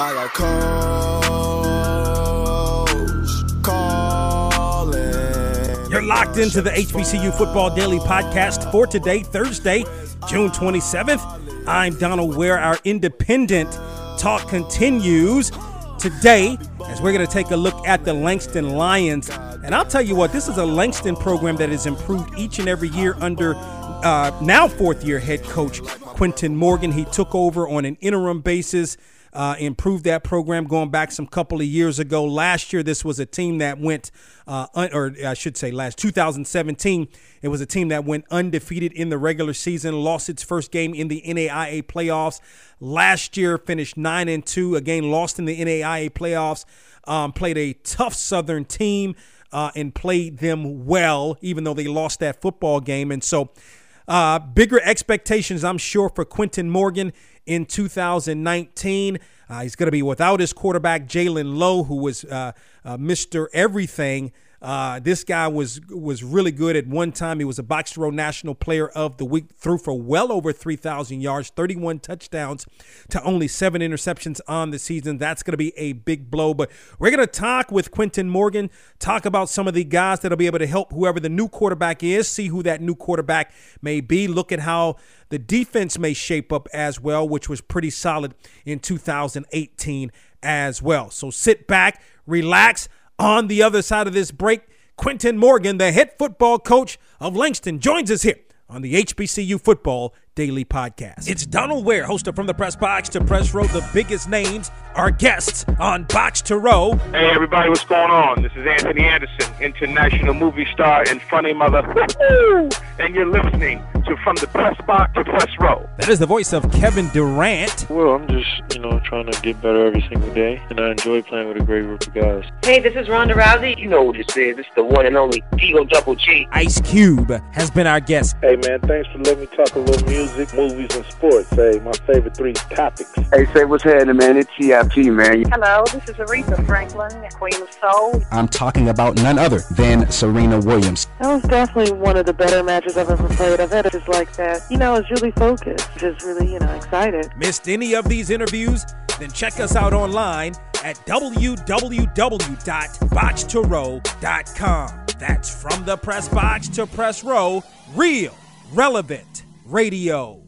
I got coach calling. You're locked into the HBCU Football Daily Podcast for today, Thursday, June 27th. I'm Donald Ware. Our independent talk continues today as we're going to take a look at the Langston Lions. And I'll tell you what, this is a Langston program that has improved each and every year under uh, now fourth year head coach Quentin Morgan. He took over on an interim basis. Uh, improved that program going back some couple of years ago. Last year, this was a team that went, uh, un- or I should say, last 2017, it was a team that went undefeated in the regular season, lost its first game in the NAIA playoffs. Last year, finished nine and two. Again, lost in the NAIA playoffs. Um, played a tough Southern team uh, and played them well, even though they lost that football game. And so, uh, bigger expectations, I'm sure, for Quentin Morgan in 2019. Uh, he's going to be without his quarterback, Jalen Lowe, who was uh, uh, Mr. Everything. Uh, this guy was was really good at one time. He was a Box Row National Player of the Week, threw for well over 3,000 yards, 31 touchdowns to only seven interceptions on the season. That's going to be a big blow. But we're going to talk with Quentin Morgan, talk about some of the guys that'll be able to help whoever the new quarterback is, see who that new quarterback may be, look at how the defense may shape up as well, which was pretty solid in 2018 as well. So sit back, relax. On the other side of this break, Quentin Morgan, the head football coach of Langston, joins us here on the HBCU Football Daily Podcast. It's Donald Ware, host of From the Press Box to Press Row, the biggest names, our guests on Box to Row. Hey, everybody, what's going on? This is Anthony Anderson, international movie star and funny mother. And you're listening to From the Press Box to Press Row. That is the voice of Kevin Durant. Well, I'm just, you know, trying to get better every single day, and I enjoy playing with a great group of guys. Hey, this is Ronda Rousey. You know what this is. It's the one and only Eagle Double G. Ice Cube has been our guest. Hey, man, thanks for letting me talk a little music, movies, and sports. Hey, my favorite three topics. Hey, say what's happening, man. It's CIP, man. Hello, this is Aretha Franklin, Queen of Soul. I'm talking about none other than Serena Williams. That was definitely one of the better matches I've ever played. I've had it just like that. You know, I was really focused, just really, you know, excited. Missed any of these interviews? Then check us out online at www.boxtorow.com. That's from the press box to press row, real, relevant radio.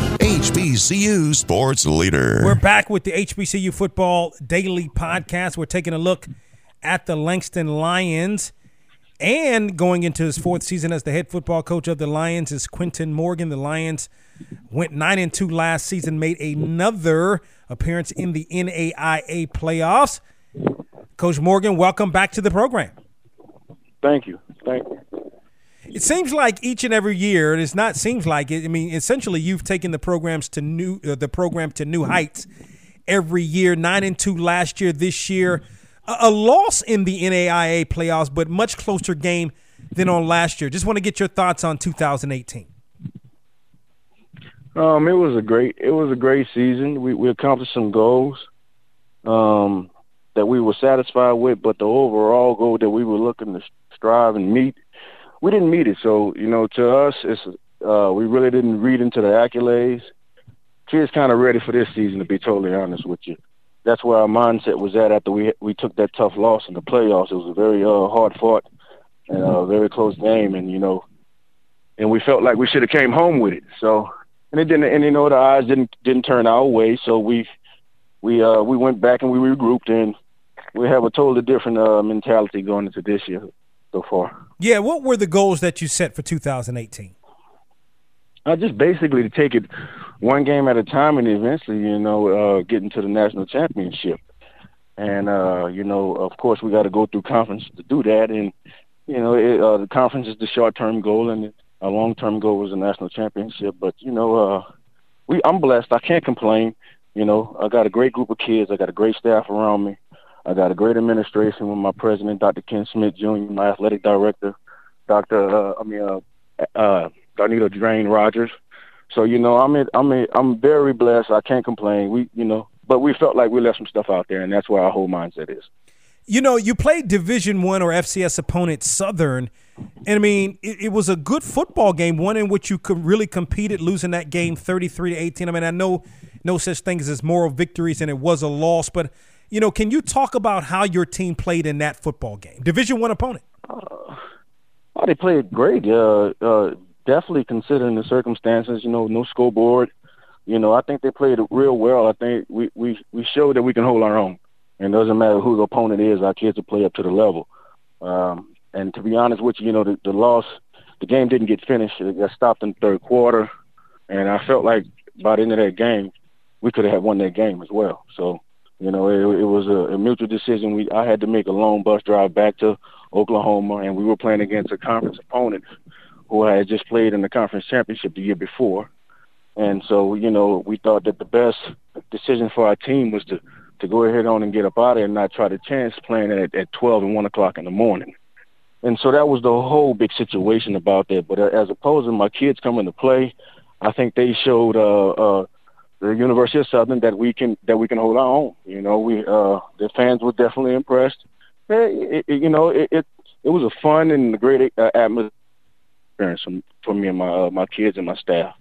HBCU sports leader. We're back with the HBCU Football Daily Podcast. We're taking a look at the Langston Lions. And going into his fourth season as the head football coach of the Lions is Quentin Morgan. The Lions went 9 and 2 last season, made another appearance in the NAIA playoffs. Coach Morgan, welcome back to the program. Thank you. Thank you. It seems like each and every year, and it's not seems like it. I mean, essentially, you've taken the programs to new uh, the program to new heights every year. Nine and two last year. This year, a, a loss in the NAIA playoffs, but much closer game than on last year. Just want to get your thoughts on 2018. Um, it was a great it was a great season. We we accomplished some goals um, that we were satisfied with, but the overall goal that we were looking to strive and meet, we didn't meet it. So you know, to us, it's uh, we really didn't read into the accolades. Kids kind of ready for this season, to be totally honest with you. That's where our mindset was at after we we took that tough loss in the playoffs. It was a very uh, hard fought and a very close game, and you know, and we felt like we should have came home with it. So and it didn't and you know the odds didn't didn't turn our way so we we uh we went back and we regrouped and we have a totally different uh mentality going into this year so far Yeah, what were the goals that you set for 2018? uh just basically to take it one game at a time and eventually you know uh get into the national championship and uh you know of course we got to go through conference to do that and you know it, uh the conference is the short term goal and a long term goal was a national championship. But you know, uh, we I'm blessed. I can't complain. You know, I got a great group of kids. I got a great staff around me. I got a great administration with my president, Dr. Kent Smith Jr., my athletic director, Dr. Uh, I mean, uh, uh, Drain Rogers. So you know, I'm in, I'm in, I'm very blessed. I can't complain. We, you know, but we felt like we left some stuff out there, and that's where our whole mindset is. You know, you played Division One or FCS opponent Southern, and I mean, it, it, was a good football game, one in which you could really competed, losing that game thirty three to eighteen. I mean, I know no such things as moral victories, and it was a loss, but you know, can you talk about how your team played in that football game, Division One opponent? Uh, oh, they played great. Uh, uh, definitely considering the circumstances. You know, no scoreboard. You know, I think they played real well. I think we we we showed that we can hold our own. And it doesn't matter who the opponent is, our kids will play up to the level. Um, and to be honest with you, you know, the, the loss, the game didn't get finished. It got stopped in the third quarter. And I felt like by the end of that game, we could have won that game as well. So, you know, it, it was a, a mutual decision. We I had to make a long bus drive back to Oklahoma, and we were playing against a conference opponent who I had just played in the conference championship the year before. And so, you know, we thought that the best decision for our team was to to go ahead on and get up out of there and not try to chance playing at, at 12 and 1 o'clock in the morning. And so that was the whole big situation about that. But uh, as opposed to my kids coming to play, I think they showed uh, uh, the University of Southern that we can that we can hold our own. You know, we uh, the fans were definitely impressed. It, it, you know, it, it it was a fun and a great uh, atmosphere for, for me and my uh, my kids and my staff.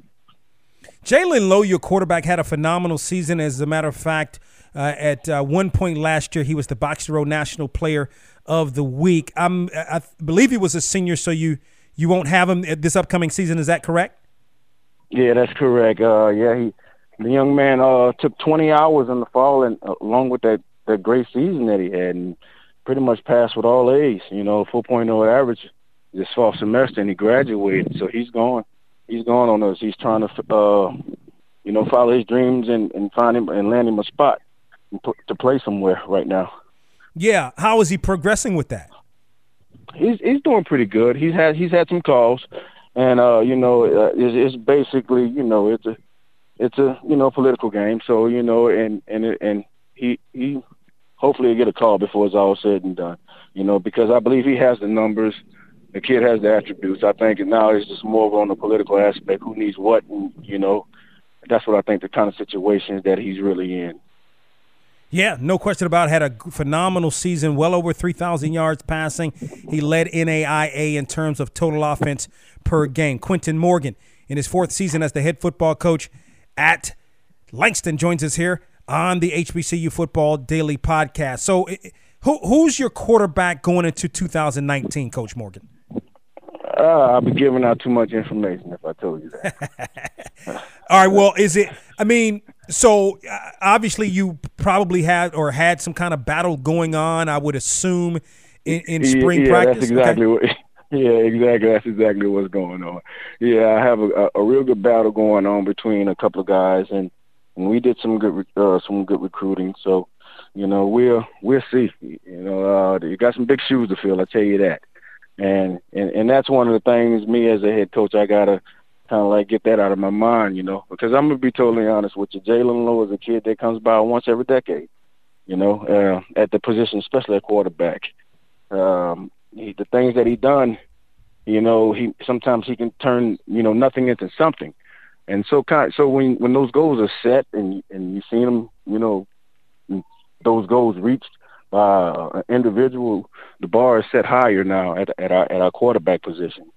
Jalen Lowe, your quarterback, had a phenomenal season. As a matter of fact, uh, at uh, one point last year, he was the Box to Row National Player of the Week. I'm, I believe he was a senior, so you you won't have him this upcoming season. Is that correct? Yeah, that's correct. Uh, yeah, he the young man uh, took 20 hours in the fall, and uh, along with that that great season that he had, and pretty much passed with all A's. You know, 4.0 average this fall semester, and he graduated. So he's going. He's going on us. He's trying to, uh, you know, follow his dreams and, and find him and land him a spot to play somewhere right now. Yeah, how is he progressing with that? He's he's doing pretty good. He's had he's had some calls, and uh, you know, uh, it's, it's basically you know it's a it's a you know political game. So you know, and and and he he hopefully he'll get a call before it's all said and done. You know, because I believe he has the numbers. The kid has the attributes. I think now it's just more on the political aspect. Who needs what, and you know, that's what I think the kind of situations that he's really in. Yeah, no question about it. Had a phenomenal season, well over 3,000 yards passing. He led NAIA in terms of total offense per game. Quentin Morgan, in his fourth season as the head football coach at Langston, joins us here on the HBCU Football Daily Podcast. So, who, who's your quarterback going into 2019, Coach Morgan? Uh, I'll be giving out too much information if I told you that. All right. Well, is it? I mean, so uh, obviously you probably had or had some kind of battle going on. I would assume in, in spring yeah, practice. That's exactly okay. what. Yeah, exactly. That's exactly what's going on. Yeah, I have a, a real good battle going on between a couple of guys, and, and we did some good uh, some good recruiting. So, you know, we'll we'll see. You know, uh, you got some big shoes to fill. I tell you that. And and and that's one of the things me as a head coach I gotta kind of like get that out of my mind, you know, because I'm gonna be totally honest with you. Jalen Lowe is a kid that comes by once every decade, you know, uh, at the position, especially at quarterback. Um, he, the things that he done, you know, he sometimes he can turn you know nothing into something, and so kind so when when those goals are set and and you see them, you know, those goals reached by an individual, the bar is set higher now at at our at our quarterback position.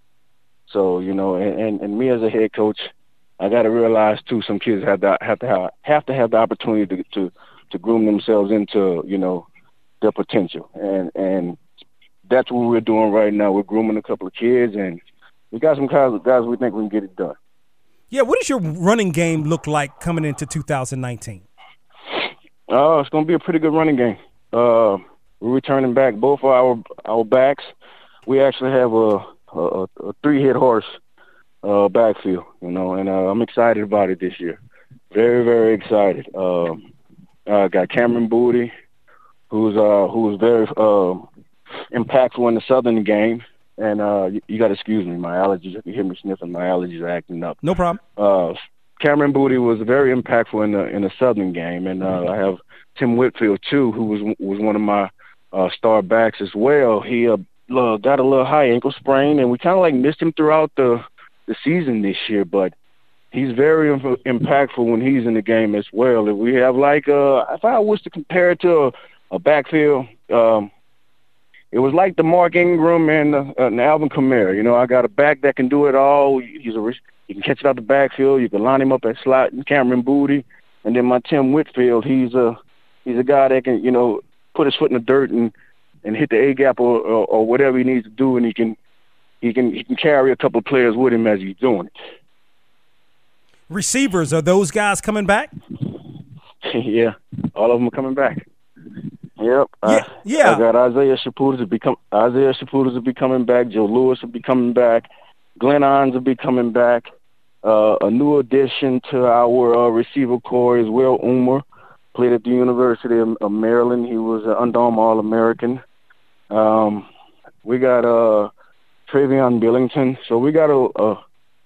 So you know, and, and, and me as a head coach, I got to realize too, some kids have to have to have have to have the opportunity to to, to groom themselves into you know their potential, and and that's what we're doing right now. We're grooming a couple of kids, and we got some guys guys we think we can get it done. Yeah, what does your running game look like coming into 2019? Oh, uh, it's going to be a pretty good running game. Uh, we're returning back both of our our backs. We actually have a a, a three hit horse uh, backfield, you know, and uh, I'm excited about it this year. Very, very excited. Um, uh, got Cameron Booty, who's uh, who's very uh, impactful in the Southern game. And uh, you, you got to excuse me, my allergies. If you hear me sniffing, my allergies are acting up. No problem. Uh, Cameron Booty was very impactful in the in the Southern game, and uh, I have Tim Whitfield too, who was was one of my uh, star backs as well. He uh, got a little high ankle sprain, and we kind of like missed him throughout the the season this year. But he's very impactful when he's in the game as well. If we have like uh, if I was to compare it to a, a backfield, um, it was like the Mark Ingram and, uh, Alvin Kamara. You know, I got a back that can do it all. He's a you can catch it out the backfield. You can line him up at slot and Cameron Booty, and then my Tim Whitfield. He's a he's a guy that can you know put his foot in the dirt and and hit the A gap or, or, or whatever he needs to do, and he can he can he can carry a couple of players with him as he's doing it. Receivers are those guys coming back? yeah, all of them are coming back. Yep. Yeah. Uh, yeah. I got Isaiah Shaputis will be com- Isaiah Shaputis will be coming back. Joe Lewis will be coming back. Glenn Irons will be coming back. Uh, a new addition to our uh, receiver corps is Will Umer. Played at the University of, of Maryland. He was an Undom All American. Um, we got uh, Travion Billington. So we got a, a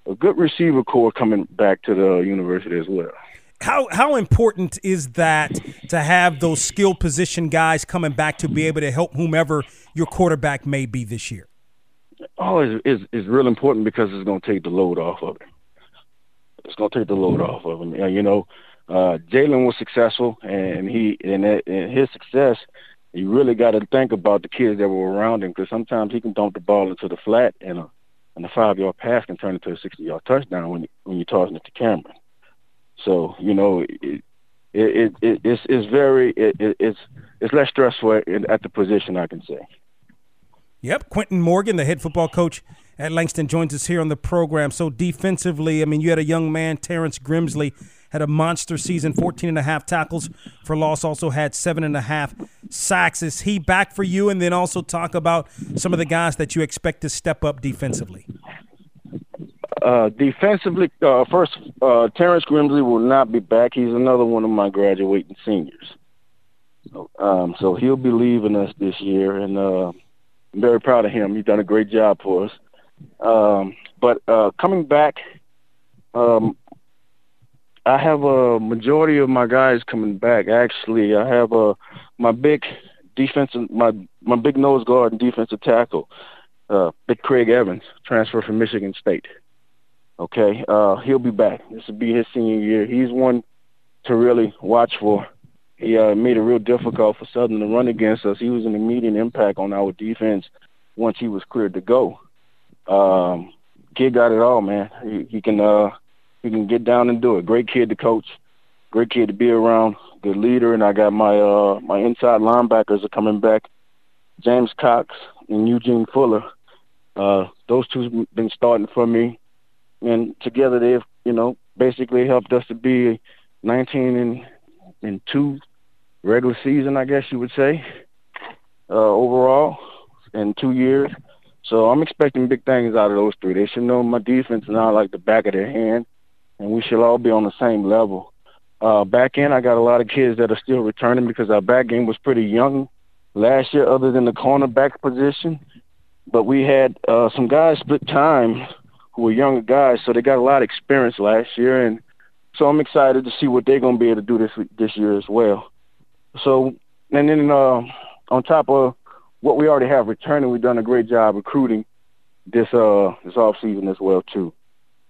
a good receiver corps coming back to the university as well how how important is that to have those skill position guys coming back to be able to help whomever your quarterback may be this year? Oh, it's, it's, it's real important because it's going to take the load off of him. It's going to take the load off of him. You know, uh, Jalen was successful, and he and, and his success, you really got to think about the kids that were around him because sometimes he can dump the ball into the flat, and a and a five yard pass can turn into a sixty yard touchdown when when you're tossing it to Cameron. So you know, it, it, it it's it's very it, it's it's less stressful at the position I can say. Yep, Quentin Morgan, the head football coach at Langston, joins us here on the program. So defensively, I mean, you had a young man, Terrence Grimsley, had a monster season, 14 and a half tackles for loss, also had seven and a half sacks. Is he back for you? And then also talk about some of the guys that you expect to step up defensively. Uh, defensively, uh, first, uh, Terrence Grimsley will not be back. He's another one of my graduating seniors. So, um, so he'll be leaving us this year, and uh, I'm very proud of him. He's done a great job for us. Um, but uh, coming back, um, I have a majority of my guys coming back. Actually, I have a my big defensive, my my big nose guard and defensive tackle, uh, Big Craig Evans, transfer from Michigan State. Okay, uh, he'll be back. This will be his senior year. He's one to really watch for. He uh, made it real difficult for Southern to run against us. He was an immediate impact on our defense once he was cleared to go. Um, kid got it all, man. He, he can uh, he can get down and do it. Great kid to coach. Great kid to be around. Good leader. And I got my uh, my inside linebackers are coming back. James Cox and Eugene Fuller. Uh, those two been starting for me and together they've you know basically helped us to be 19 and and two regular season, I guess you would say, uh, overall in two years. So I'm expecting big things out of those three. They should know my defense now like the back of their hand, and we should all be on the same level. Uh, back end, I got a lot of kids that are still returning because our back game was pretty young last year, other than the cornerback position. But we had uh, some guys split time who were younger guys, so they got a lot of experience last year, and so I'm excited to see what they're going to be able to do this this year as well. So, and then uh, on top of what we already have returning, we've done a great job recruiting this uh this off season as well too.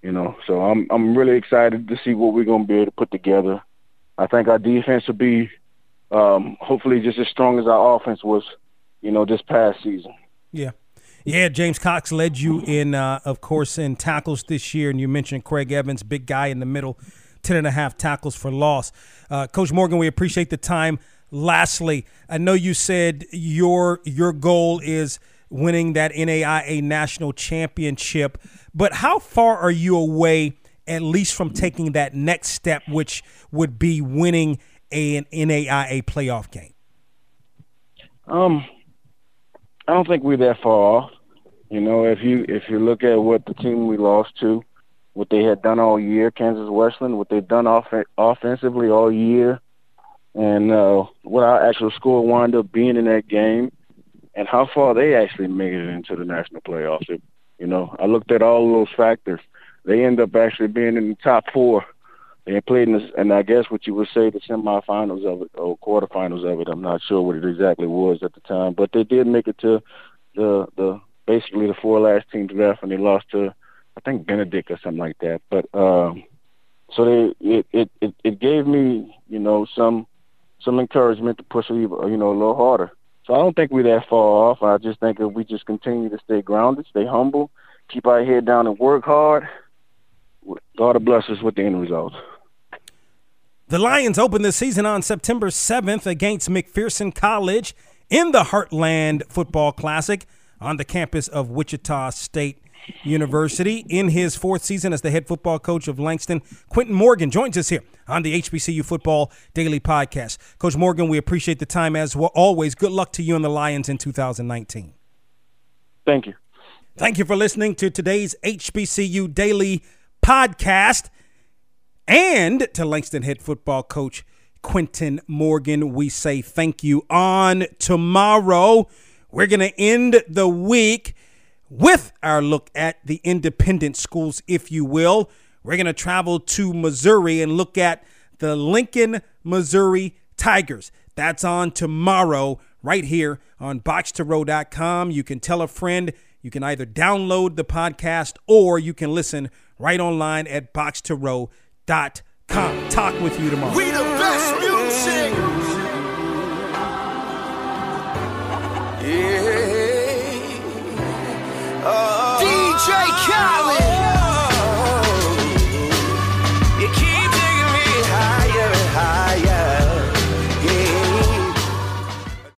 You know, so I'm I'm really excited to see what we're going to be able to put together. I think our defense will be um, hopefully just as strong as our offense was, you know, this past season. Yeah. Yeah, James Cox led you in, uh, of course, in tackles this year, and you mentioned Craig Evans, big guy in the middle, ten and a half tackles for loss. Uh, Coach Morgan, we appreciate the time. Lastly, I know you said your your goal is winning that NAIA national championship, but how far are you away, at least from taking that next step, which would be winning an NAIA playoff game? Um, I don't think we're that far off. You know, if you if you look at what the team we lost to, what they had done all year, Kansas Wesleyan, what they've done off- offensively all year, and uh, what our actual score wound up being in that game, and how far they actually made it into the national playoffs. It, you know, I looked at all those factors. They end up actually being in the top four they played in this, and I guess what you would say the semifinals of it or quarterfinals of it. I'm not sure what it exactly was at the time, but they did make it to the the basically the four last teams left, and they lost to I think Benedict or something like that. But um, so they it, it it it gave me you know some some encouragement to push you know a little harder. So I don't think we're that far off. I just think if we just continue to stay grounded, stay humble, keep our head down, and work hard, God bless us with the end result. The Lions open the season on September 7th against McPherson College in the Heartland Football Classic on the campus of Wichita State University. In his fourth season as the head football coach of Langston, Quentin Morgan joins us here on the HBCU Football Daily Podcast. Coach Morgan, we appreciate the time as well. Always, good luck to you and the Lions in 2019. Thank you. Thank you for listening to today's HBCU Daily Podcast. And to Langston head football coach Quentin Morgan, we say thank you. On tomorrow, we're going to end the week with our look at the independent schools, if you will. We're going to travel to Missouri and look at the Lincoln, Missouri Tigers. That's on tomorrow, right here on boxtorow.com. You can tell a friend. You can either download the podcast or you can listen right online at boxtorow.com. Talk with you tomorrow. We the best music. Yeah.